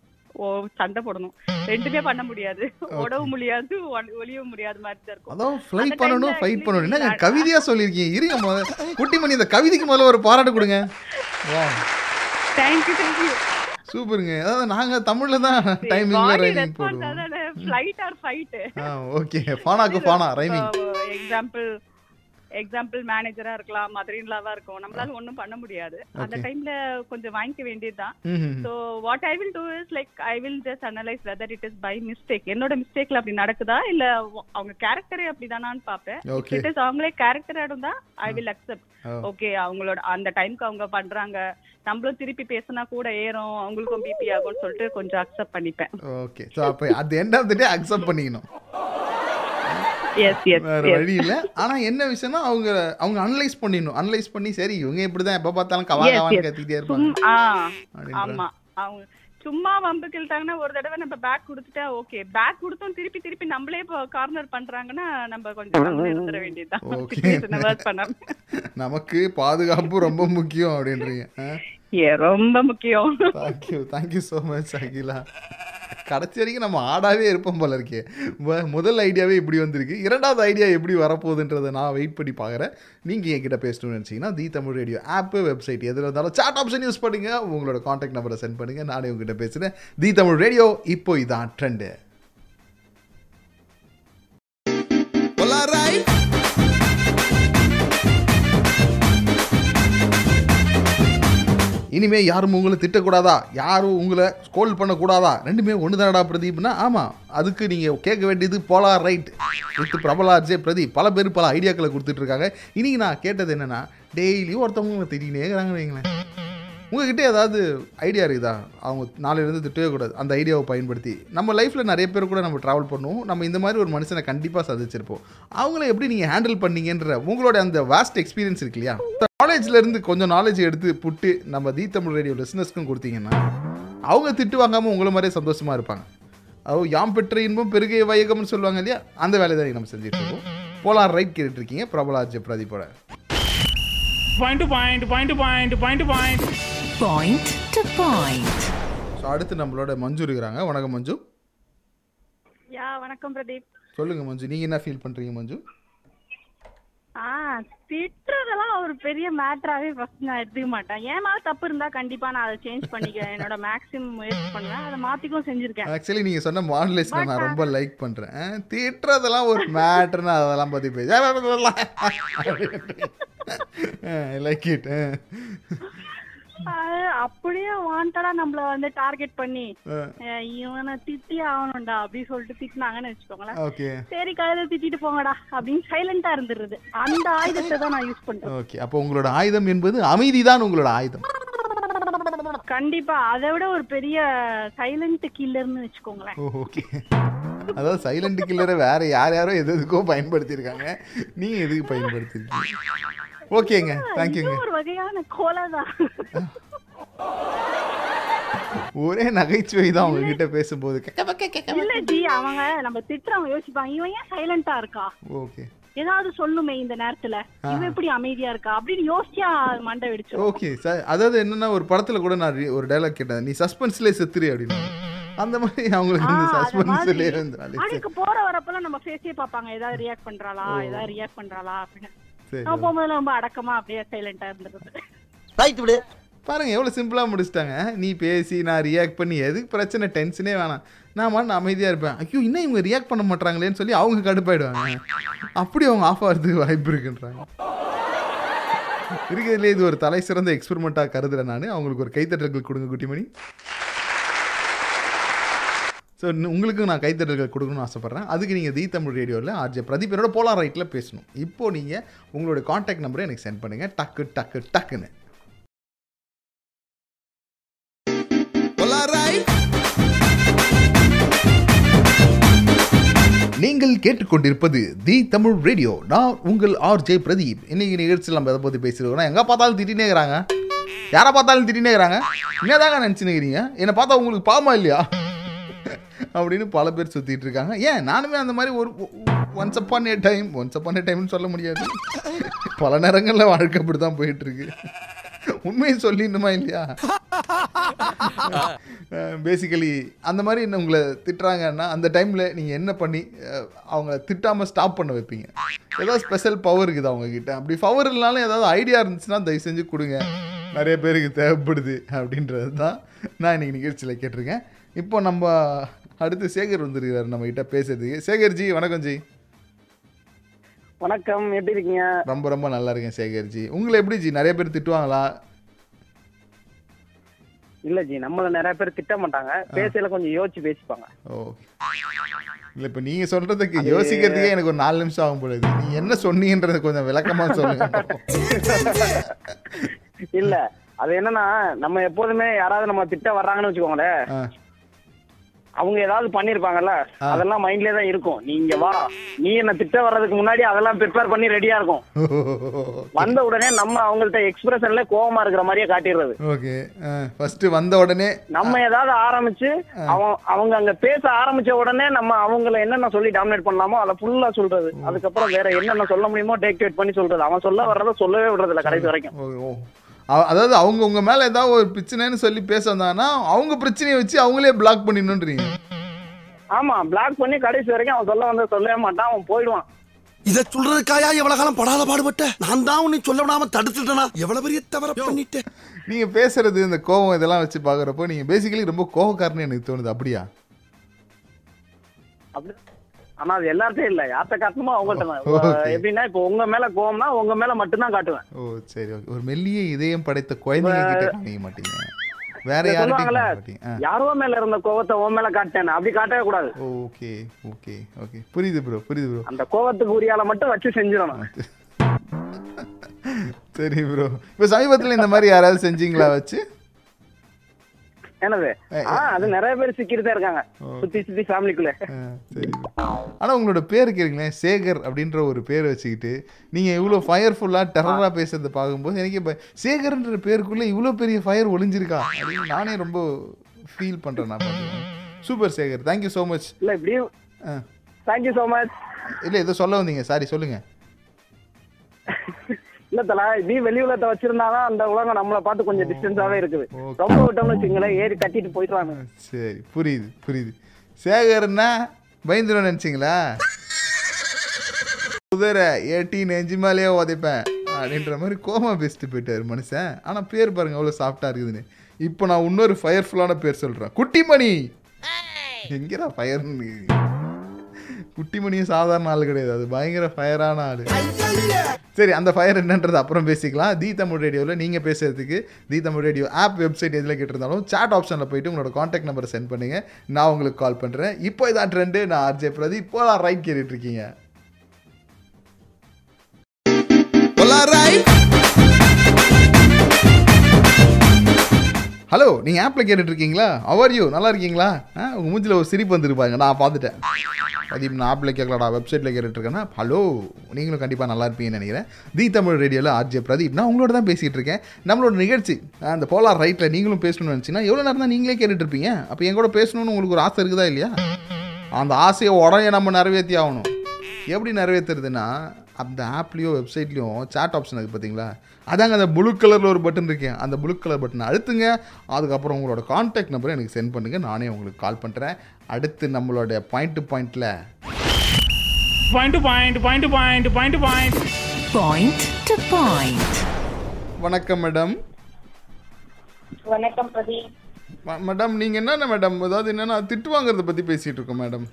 சண்டை போடணும். ரெண்டுமே பண்ண முடியாது. ஓடவும் முடியாது ஒளியவும் முடியாத மாதிரி தான் இருக்கும். அதான் ஃப்ளைட் பண்ணணும் ஃபைட் பண்ணணும். என்னங்க கவிதையாக சொல்லியிருக்கீங்க? இருங்க முதல்ல. குட்டிமணி இந்த கவிதைக்கு முதல்ல ஒரு பாராட்டு கொடுங்க. தேங்க்யூ தேங்க்யூ சூப்பருங்க. அதாவது நாங்கள் தமிழில் தான் டைமிங்கில் ரைமிங் போடுவோம். ஃப்ளைட் ஆர் ஃபைட் ஓகே ஃபானாக்கு ஃபானா ரைமிங் எக்ஸாம்பிள் எக்ஸாம்பிள் மேனேஜரா இருக்கலாம் மதர் இன்லாவா இருக்கும். நம்மளால ஒண்ணும் பண்ண முடியாது. அந்த. டைம்ல கொஞ்சம் வாங்கிக்க வேண்டியதுதான். So what I will do is like I will just analyse whether it is by mistake என்னோட மிஸ்டேக்ல அப்படி நடக்குதா? இல்ல அவங்க கேரக்டரே அப்படிதானான்னு Okay. இட் இஸ் அவங்களே கேரக்டர் இருந்தா ஐ வில் அக்செப்ட். ஓகே அவங்களோட அந்த டைம்க்கு அவங்க பண்றாங்க. நம்மளும் திருப்பி பேசினா கூட ஏறும். அவங்களுக்கும் பிபி ஆகும்னு சொல்லிட்டு கொஞ்சம் அக்செப்ட் பண்ணிப்பேன். ஓகே ஸோ அப்போ at end of the day accept பண்ணிக்கணும். வேற வழி இல்லை. ஆனா என்ன விஷயம்னா அவங்க அவங்க அனலைஸ் பண்ணிடணும். அனலைஸ் பண்ணி சரி இவங்க இப்படிதான் எப்ப பார்த்தாலும் கவா கவான்னு. கத்திட்டே இருப்பாங்க. ஆமா. அவங்க சும்மா வம்பு கிள்ட்டாங்கன்னா ஒரு தடவை நம்ம பேக் கொடுத்துட்டா ஓகே பேக் கொடுத்தோம் திருப்பி திருப்பி நம்மளே இப்போ கார்னர் பண்றாங்கன்னா நம்ம கொஞ்சம் இருந்துட வேண்டியதுதான். நமக்கு பாதுகாப்பு ரொம்ப முக்கியம் அப்படின்றீங்க. ரொம்ப முக்கியம். Thank you thank you so much Akila. கடைசி வரைக்கும் நம்ம ஆடாவே இருப்போம் போல இருக்கே. முதல் ஐடியாவே இப்படி வந்திருக்கு. இரண்டாவது ஐடியா எப்படி வரப்போகுதுன்றதை நான் வெயிட் பண்ணி பார்க்குறேன். நீங்கள் என்கிட்ட பேசணும்னு நினச்சிங்கன்னா the Tamil radio app website எதில் இருந்தாலும் சாட் ஆப்ஷன் யூஸ் பண்ணுங்கள் உங்களோட காண்டாக்ட் நம்பரை சென்ட் பண்ணுங்கள் நானே உங்ககிட்ட பேசுகிறேன் தி தமிழ் ரேடியோ இப்போ இதான் ட்ரெண்டு இனிமே யாரும் உங்களை திட்டக்கூடாதா? யாரும் உங்களை ஸ்கோல் பண்ணக்கூடாதா? ரெண்டுமே ஒன்று தானடா பிரதீப்னா? ஆமாம் அதுக்கு நீங்கள் கேட்க வேண்டியது போலா ரைட் வித் பிரபலா ஜே பிரதீப். பல பேர் பல ஐடியாக்களை கொடுத்துட்ருக்காங்க இன்றைக்கி நான் கேட்டது என்னென்னா டெய்லியும் ஒருத்தவங்க திட்டிகிட்டே இருக்கிறாங்க வைங்களேன். உங்ககிட்ட ஏதாவது ஐடியா இருக்குதா? அவங்க நாளையிலேருந்து திட்டவே கூடாது. அந்த ஐடியாவை பயன்படுத்தி. நம்ம லைஃப்பில் நிறைய பேர் கூட நம்ம ட்ராவல் பண்ணுவோம். நம்ம இந்த மாதிரி ஒரு மனுஷனை கண்டிப்பாக சந்திச்சிருப்போம். அவங்கள எப்படி நீங்கள் ஹேண்டில் பண்ணீங்கன்ற உங்களோட அந்த வாஸ்ட் எக்ஸ்பீரியன்ஸ் இருக்கு இல்லையா? நாலேஜ்ல இருந்து கொஞ்சம் நாலேஜ் எடுத்து புட்டு நம்ம தி தமிழ் ரேடியோ லிசனர்ஸ்க்கும் கொடுத்தீங்கன்னா அவங்க திட்டு வாங்காமல் உங்களை மாதிரியே சந்தோஷமாக இருப்பாங்க. அவ யாம் பெற்ற இன்பம் பெருகை வையகம்னு சொல்லுவாங்க இல்லையா? அந்த வேலையை தான் நம்ம செஞ்சுட்டு இருக்கோம். போலாம் ரைட் கேட்டுட்டு இருக்கீங்க. பிரபலாஜ் பிரதீப்போட. Point point point point point point Point to point. So அடுத்து நம்மளோட மஞ்சு இருக்கிறாங்க. வணக்கம் மஞ்சு. யா வணக்கம் பிரதீப். சொல்லுங்க மஞ்சு. நீங்க என்ன ஃபீல் பண்றீங்க மஞ்சு? ஆ திட்டுறதெல்லாம் ஒரு பெரிய மேட்டராவே ஃபர்ஸ்ட் நான் எடுத்துக்க மாட்டேன். என் மேல தப்பு இருந்தா கண்டிப்பா நான் அதை சேஞ்ச் பண்ணிக்கிறேன். என்னோட மேக்ஸிமம் முயற்சி பண்ணுவேன். அதை மாத்திக்கவும் செஞ்சிருக்கேன். ஆக்சுவலி நீங்க சொன்ன மாடுலேஷனை நான் ரொம்ப லைக் பண்றேன். திட்டுறதெல்லாம் ஒரு மேட்டர்னு அதெல்லாம் பத்தி பேச லைக் இட் அப்படியே வாண்டடா நம்மள வந்து டார்கெட் பண்ணி இவனை திட்டி ஆகணும்டா அப்படி சொல்லிட்டு திட்டினாங்கன்னு வச்சுக்கோங்களேன். சரி கழுத திட்டிட்டு போங்கடா அப்படின்னு சைலண்டா இருந்துருது அந்த ஆயுதத்தை தான் நான் யூஸ் பண்றேன். ஓகே. அப்போ உங்களோட ஆயுதம் என்பது அமைதி தான் உங்களோட ஆயுதம். கண்டிப்பா. அதை விட ஒரு பெரிய சைலண்ட் கில்லர்னு வச்சுக்கோங்களேன். ஓகே. அதாவது சைலண்ட் கில்லரை வேற யார் யாரோ எது எதுக்கோ பயன்படுத்தியிருக்காங்க. நீங்க எதுக்கு பயன்படுத்திருக்கீங்க ஓகேங்க. தேங்க்யூங்க ஒரு வகையான கோலை தான் ஒரே நகைச்சுவை தான் பேசும்போது. கக்க பக்க கக்க இல்ல ஜி அவங்க நம்ம திட்டுறவங்க யோசிப்பாங்க இவன் ஏன் சைலண்டா இருக்கா? ஓகே. ஏதாவது சொல்லுமே இந்த நேரத்துல. இவன் எப்படி அமைதியா இருக்கா? அப்படின்னு யோசிச்சா மண்டை வெடிச்சு ஓகே சார் அதாவது என்னன்னா ஒரு படத்துல கூட நான் ஒரு டைலாக் கேட்டேன். நீ சஸ்பென்ஸ்லேயே செத்துரு அப்படின்னு. அந்த மாதிரி அவங்களுக்கு இந்த சஸ்பென்ஸ்லேயே இருந்தாலே அதுக்கு போற வரப்பெல்லாம் நம்ம ஃபேஸே பாப்பாங்க ஏதாவது ரியாக்ட் பண்றாளா? ஏதாவது ரியாக்ட் பண்றாளா? அப்படின்னு. சரி நம்ம போகும்போது ரொம்ப அடக்கமா அப்படியே சைலண்டா இருந்துருது ரைட் விடு. பாருங்க எவ்வளோ சிம்பிளாக முடிச்சிட்டாங்க. நீ பேசி நான் ரியாக்ட் பண்ணி எதுக்கு பிரச்சனை டென்ஷனே வேணாம். நான் மட்டும் அமைதியாக இருப்பேன். ஐயோ இன்னும் இவங்க ரியாக்ட் பண்ண மாட்டாங்களேன்னு சொல்லி அவங்க கடுப்பாயிடுவாங்க. அப்படி அவங்க ஆஃப் ஆகிறதுக்கு வாய்ப்பு இருக்குன்றாங்க. இருக்கிறதுலே இது ஒரு தலை சிறந்த எக்ஸ்பெரிமெண்ட்டாக கருதுறேன் நான். அவங்களுக்கு ஒரு கைத்தட்டல்கள் கொடுங்க குட்டிமணி. ஸோ உங்களுக்கும் நான் கைத்தட்டல்கள் கொடுக்கணும்னு ஆசைப்பட்றேன். அதுக்கு நீங்கள் தி தமிழ் ரேடியோவில் ஆர்ஜே பிரதீப் என்னோட போலார் ரைட்டில் பேசணும். இப்போ நீங்கள் உங்களோட காண்டாக்ட் நம்பரை எனக்கு சென்ட் பண்ணுங்கள் டக்கு டக்கு டக்குன்னு? நீங்கள் கேட்டுக்கொண்டிருப்பது தி தமிழ் ரேடியோ. நான் உங்கள் ஆர் ஜே பிரதீப். இன்னைக்கு நிகழ்ச்சியில் நம்ம எதை பற்றி பேசிருக்கோம்னா எங்கே பார்த்தாலும் திட்டினே இருக்கிறாங்க. யாரை பார்த்தாலும் திட்டினே இருக்கிறாங்க. என்னதாங்க நினச்சினுக்கிறீங்க என்னை பார்த்தா உங்களுக்கு பாவமா இல்லையா? அப்படின்னு பல பேர் சுற்றிட்டு இருக்காங்க. ஏன்? நானுமே அந்த மாதிரி ஒரு once upon a time once upon a டைம்னு சொல்ல முடியாது. பல நேரங்களில் வாழ்க்கை அப்படி தான் போயிட்டு இருக்கு உண்மையை சொல்லிடணுமா இல்லையா? பேசிக்கலி அந்த மாதிரி என்ன உங்களை திட்டுறாங்கன்னா அந்த டைமில் நீங்கள் என்ன பண்ணி அவங்க அவங்கள திட்டாமல் ஸ்டாப் பண்ண வைப்பீங்க. ஏதாவது ஸ்பெஷல் பவர் இருக்குது அவங்கக்கிட்ட அப்படி பவர் இல்லைனாலும் ஏதாவது ஐடியா இருந்துச்சுன்னா தயவு செஞ்சு கொடுங்க. நிறைய பேருக்கு தேவைப்படுது அப்படின்றது தான் நான் இன்னைக்கு நிகழ்ச்சியில் கேட்டிருக்கேன். இப்போ நம்ம அடுத்து சேகர் வந்துருக்கிறார் நம்ம கிட்ட பேசுறதுக்கு. சேகர் ஜி வணக்கம் ஜி. வணக்கம் எப்படி இருக்கீங்க? ரொம்ப ரொம்ப நல்லா இருக்கேன் சேகர் ஜி. உங்களை எப்படி ஜி? நிறைய பேர் திட்டுவாங்களா? இல்ல ஜி நம்மள நிறைய பேர் திட்ட மாட்டாங்க. பேசல கொஞ்சம் யோசிச்சு பேசிப்பாங்க. ஓ இல்லை இப்போ நீங்கள் சொல்கிறதுக்கு யோசிக்கிறதுக்கே எனக்கு ஒரு நாலு நிமிஷம் ஆகும் போல நீ என்ன சொன்னீங்கன்றதை கொஞ்சம் விளக்கமாக சொல்லுங்க. இல்ல அது என்னன்னா நம்ம எப்போதுமே யாராவது நம்ம திட்ட வர்றாங்கன்னு வச்சுக்கோங்களேன். அவங்க ஏதாவது பண்ணிருப்பாங்கல்ல? அதெல்லாம் மைண்ட்லயே தான் இருக்கும். நீங்க வா. நீ என்ன திட்ட வர்றதுக்கு முன்னாடி அதெல்லாம் ப்ரிப்பேர் பண்ணி ரெடியா இருக்கும். வந்த உடனே நம்ம அவங்கள்ட்ட எக்ஸ்பிரஷன்ல கோவமா இருக்கிற மாதிரியே காட்டிடுறது. ஓகே. ஃபஸ்ட்டு வந்த உடனே நம்ம ஏதாவது ஆரம்பிச்சு அவன் அவங்க அங்க பேச ஆரம்பிச்ச உடனே நம்ம அவங்கள என்னென்ன சொல்லி டாமினேட் பண்ணலாமோ அதை ஃபுல்லா சொல்றது. அதுக்கப்புறம் வேற என்னென்ன சொல்ல முடியுமோ டேக்டேட் பண்ணி சொல்றது. அவன் சொல்ல வர்றத சொல்லவே விடுறது இல்ல கடைசி வரைக்கும். அதாவது அவங்க உங்க மேல ஏதாவது ஒரு பிரச்சனைன்னு சொல்லி பேச வந்தாங்கன்னா அவங்க பிரச்சனையை வச்சு அவங்களே பிளாக் பண்ணிடணுன்றீங்க. ஆமா பிளாக் பண்ணி கடைசி வரைக்கும் அவன் சொல்ல வந்தத சொல்லவே மாட்டான் அவன் போயிடுவான். இத சொல்றதுக்காயா எவ்வளவு காலம் படாத பாடுபட்ட? நான் தான் உன்னை சொல்ல விடாம தடுத்துட்டேனா? எவ்வளவு பெரிய தவற பண்ணிட்டேன். நீங்க பேசுறது இந்த கோவம் இதெல்லாம் வச்சு பாக்குறப்போ நீங்க பேசிக்கலி ரொம்ப கோவக்காரன்னு எனக்கு தோணுது. அப்படியா? அப்படி ஆனா அது எல்லார்ட்டையும் இல்ல. யார்கிட்ட காட்டணுமோ அவங்கள்ட்ட. எப்படின்னா இப்போ உங்க மேல கோவம்னா உங்க மேல மட்டும்தான் காட்டுவேன். ஓ சரி ஒரு மெல்லிய இதயம் படைத்த குழந்தைங்க கிட்ட மாட்டீங்க. வேற ஆ. யாரோ மேல இருந்த கோவத்தை உன் மேல காட்டேன் அப்படி காட்டவே கூடாது. Okay okay okay. புரியுது ப்ரோ புரியுது ப்ரோ அந்த கோவத்துக்கு உரியால மட்டும் வச்சு செஞ்சிடணும். சரி ப்ரோ இப்போ சமீபத்தில் இந்த மாதிரி யாராவது செஞ்சீங்களா வச்சு? என்னது? அது நிறைய பேர் சிக்கிட்டு இருக்காங்க. சுத்தி சுத்தி ஃபேமிலிக்குள்ள ஆ, சரி. ஆனால் உங்களோட பேர் கேளுங்களேன் சேகர் அப்படின்ற ஒரு பேர் வச்சுக்கிட்டு நீங்கள் இவ்வளோ ஃபயர்ஃபுல்லாக டெரராக பேசுறதை பார்க்கும்போது எனக்கு இப்போ சேகர்ன்ற பேருக்குள்ளே இவ்வளோ பெரிய ஃபயர் ஒளிஞ்சிருக்கா? அப்படின்னு நானே ரொம்ப ஃபீல் பண்ணுறேன் நான் super Shekar. Thank you so much இல்ல இப்படியும் தேங்க்யூ சோ மச் இல்லை ஏதோ சொல்ல வந்தீங்க. சாரி சொல்லுங்கள் இல்ல தல இப்படி வெளி உலகத்தை வச்சிருந்தாதான் அந்த உலகம் நம்மளை பார்த்து கொஞ்சம் டிஸ்டன்ஸாவே இருக்குது. ரொம்ப விட்டோம்னு வச்சுங்களேன் ஏறி கட்டிட்டு போயிடுவாங்க. சரி புரியுது புரியுது. சேகர்னா பயந்துடும் நினச்சிங்களா? குதிரை ஏட்டி நெஞ்சு மேலேயே உதைப்பேன். அப்படின்ற மாதிரி கோமா பேசிட்டு போயிட்டாரு மனுஷன். ஆனால் பேர் பாருங்க அவ்வளோ சாஃப்டாக இருக்குதுன்னு. இப்போ நான் இன்னொரு ஃபயர்ஃபுல்லான பேர் சொல்கிறேன் குட்டிமணி! எங்கடா ஃபயர்னு குட்டிமணியும் சாதாரண ஆள் கிடையாது. அது பயங்கர ஃபயரான ஆள். சரி அந்த ஃபயர் என்னன்றது அப்புறம் பேசிக்கலாம். தீ தமிழ் ரேடியோவில் நீங்கள் பேசுறதுக்கு தீ தமிழ் ரேடியோ ஆப் வெப்சைட் எதில் கேட்டிருந்தாலும் சாட் ஆப்ஷனில் போயிட்டு உங்களோட காண்டாக்ட் நம்பரை சென்ட் பண்ணுங்கள் நான் உங்களுக்கு கால் பண்ணுறேன் இப்போ இதான் ட்ரெண்டு நான் ஆர்ஜே பிரதி இப்போ தான் ரைட் கேட்டுட்ருக்கீங்க இருக்கீங்க. Right? ஹலோ நீங்கள் ஆப்பில் கேட்டுட்டு இருக்கீங்களா அவர் யூ நல்லா இருக்கீங்களா? ஆ உங்கள் மூஞ்சில் ஒரு சிரிப்பு வந்துருப்பாங்க. நான் பார்த்துட்டேன். பிரதீப் நான் ஆப்பில் கேட்கலாடா வெப்சைட்டில் கேட்டுட்ருக்கேன்னா ஹலோ நீங்களும் கண்டிப்பாக நல்லா இருப்பீங்கன்னு நினைக்கிறேன். தி தமிழ் ரேடியோவில் ஆர்ஜே பிரதீப் நான் உங்களோட தான் பேசிகிட்டு இருக்கேன் நம்மளோட நிகழ்ச்சி அந்த போலார் ரைட்டில் நீங்களும் பேசணும்னு நினச்சின்னா எவ்வளோ நேரம் தான் நீங்களே கேட்டுட்டு இருப்பீங்க அப்போ என் கூட பேசணும்னு உங்களுக்கு ஒரு ஆசை இருக்குதா இல்லையா? அந்த ஆசையை உடனே நம்ம நிறைவேற்றி ஆகணும். எப்படி நிறைவேற்றுறதுன்னா அந்த ஆப்லேயோ வெப்சைட்லேயும் சாட் ஆப்ஷன் இருக்குது பார்த்தீங்களா அதாங்க அந்த ப்ளூ கலரில் ஒரு பட்டன் இருக்கேன் அந்த ப்ளூ கலர் பட்டனை அழுத்துங்க. அதுக்கப்புறம் உங்களோட காண்டாக்ட் நம்பரை எனக்கு சென்ட் பண்ணுங்கள் நானே உங்களுக்கு கால் பண்ணுறேன் அடுத்து நம்மளோட பாயிண்ட் டு பாயிண்டில் Point to point, point to point, point to point. Point to point. வணக்கம் மேடம் வணக்கம் பிரதீப் மேடம் நீங்கள் என்னென்ன மேடம் அதாவது என்னென்னா திட்டு வாங்குறத பற்றி பேசிகிட்டு இருக்கோம் மேடம்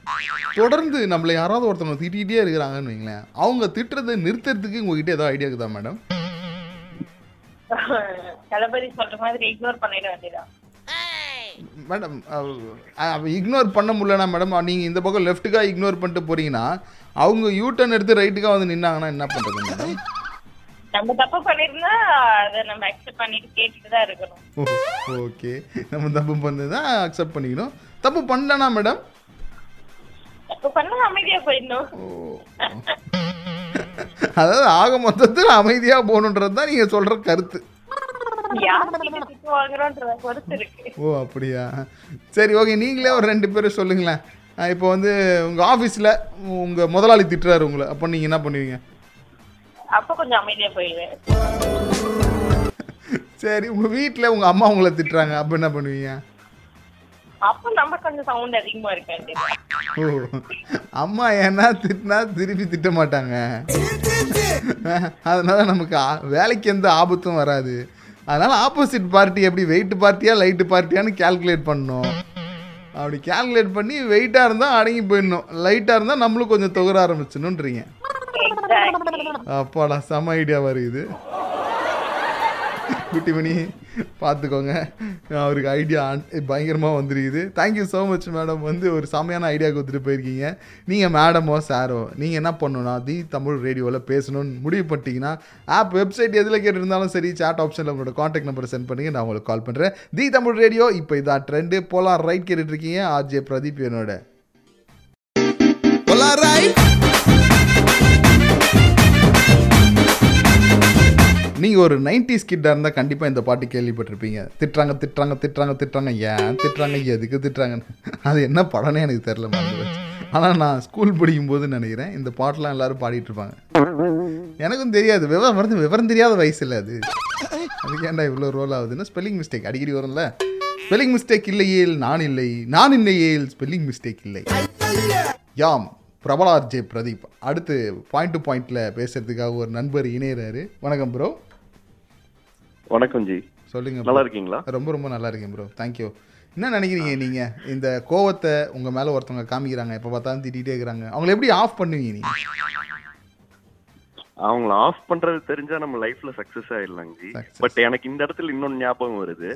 தொடர்ந்து நம்மளை யாராவது ஒருத்தவங்க திட்டிகிட்டே இருக்கிறாங்கன்னு வைங்களேன் அவங்க திட்டுறதை நிறுத்துறதுக்கு உங்ககிட்ட ஏதாவது ஐடியா இருக்குதா மேடம் தளபதி சொல்ற மாதிரி இக்னோர் பண்ணிட வேண்டியதான் மேடம் இக்னோர் பண்ண முடியலனா மேடம் நீங்கள் இந்த பக்கம் லெஃப்ட்டுக்காக இக்னோர் பண்ணிட்டு போறீங்கன்னா அவங்க யூ டர்ன் எடுத்து ரைட்டுக்காக வந்து நின்னாங்கன்னா என்ன பண்ணுறது மேடம் நம்ம தப்பு பண்ணிருந்தா அதை நம்ம அக்செப்ட் பண்ணிட்டு கேட்டுட்டு தான் இருக்கணும். ஓகே. நம்ம தப்பு பண்ணது அக்செப்ட் பண்ணிக்கணும். தப்பு பண்ணலனா மேடம் தப்பு பண்ணா அமைதியா போயிடணும். அதாவது ஆக மொத்தத்தில் அமைதியாக போகணுன்றது தான் நீங்கள் சொல்கிற கருத்து. ஓ அப்படியா? சரி ஓகே நீங்களே ஒரு ரெண்டு பேரும் சொல்லுங்களேன். இப்போ வந்து உங்கள் ஆஃபீஸில் உங்கள் முதலாளி திட்டுறாரு உங்களை. அப்போ நீங்கள் என்ன பண்ணுவீங்க? அப்ப கொஞ்சம் அமைதியா போயிடுவேன். சரி உங்கள் வீட்டில் உங்கள் அம்மா உங்களை திட்டுறாங்க. அப்போ என்ன பண்ணுவீங்க? அப்ப நம்ம கொஞ்சம் சவுண்ட் அதிகமா இருக்க அம்மா ஏன்னா திட்டினா திருப்பி திட்ட மாட்டாங்க. அதனால நமக்கு வேலைக்கு எந்த ஆபத்தும் வராது. அதனால ஆப்போசிட் பார்ட்டி எப்படி வெயிட் பார்ட்டியா லைட்டு பார்ட்டியான்னு கால்குலேட் பண்ணணும். அப்படி கால்குலேட் பண்ணி வெயிட்டாக இருந்தால் அடங்கி போயிடணும். லைட்டாக இருந்தால் நம்மளும் கொஞ்சம் தொகர ஆரம்பிச்சிடணுன்றீங்க அப்பாடா செம ஐடியா வருது. குட்டிமணி பார்த்துக்கோங்க. அவருக்கு ஐடியா பயங்கரமாக வந்துருக்குது. தேங்க்யூ ஸோ மச் மேடம் வந்து ஒரு செம்மையான ஐடியா கொடுத்துட்டு போயிருக்கீங்க. நீங்கள் மேடமோ சாரோ நீங்கள் என்ன பண்ணணும்னா தி தமிழ் ரேடியோவில் பேசணும்னு முடிவு பண்ணிட்டீங்கன்னா ஆப் வெப்சைட் எதில் கேட்டிருந்தாலும் சரி சாட் ஆப்ஷனில் உங்களோட காண்டாக்ட் நம்பரை சென்ட் பண்ணுங்க. நான் உங்களுக்கு கால் பண்ணுறேன் தி தமிழ் ரேடியோ இப்போ இதான் ட்ரெண்டு போலாம் ரைட் கேட்டுட்ருக்கீங்க ஆர்ஜே பிரதீப் என்னோட. நீங்கள் ஒரு நைன்டிஸ் கிட்டாக இருந்தால் கண்டிப்பாக இந்த பாட்டு கேள்விப்பட்டிருப்பீங்க. திட்டுறாங்க திட்டுறாங்க திட்டுறாங்க திட்டுறாங்க. ஏன் திட்டுறாங்க? எதுக்கு திட்டுறாங்கன்னு. அது என்ன படம்னே எனக்கு தெரில மறந்து ஆனால் நான் ஸ்கூல் படிக்கும் போது நினைக்கிறேன் இந்த பாட்டெலாம் எல்லாரும் பாடிட்டு இருப்பாங்க. எனக்கும் தெரியாது. விவரம் வந்து விவரம் தெரியாத வயசு இல்லை அது. அதுக்கு ஏன்டா இவ்வளோ ரோல் ஆகுதுன்னா ஸ்பெல்லிங் மிஸ்டேக் அடிக்கடி வரும்ல. ஸ்பெல்லிங் மிஸ்டேக் இல்லையேல் நான் இல்லை. நான் இல்லையேல் ஸ்பெல்லிங் மிஸ்டேக் இல்லை. யாம் பிரபலார் ஜே பிரதீப் அடுத்து பாயிண்ட் டு பாயிண்ட்ல பேசுறதுக்காக ஒரு நண்பர் இணையிறாரு. வணக்கம் ப்ரோ வணக்கம் ஜி. சொல்லுங்க. நல்லா இருக்கீங்களா ரொம்ப ரொம்ப நல்லா இருக்கேன் ப்ரோ தேங்க்யூ என்ன நினைக்கிறீங்க நீங்க? இந்த கோவத்தை உங்க மேல ஒருத்தவங்க காமிக்கிறாங்க எப்ப பார்த்தாலும் திட்டிகிட்டே இருக்கிறாங்க அவங்கள எப்படி ஆஃப் பண்ணுவீங்க நீங்க? அவங்கள ஆஃப் பண்றது தெரிஞ்சா நம்ம லைஃப்ல சக்சஸ் ஆயிடலாம் ஜி. பட் எனக்கு இந்த இடத்துல இன்னொன்னு ஞாபகம் வருது.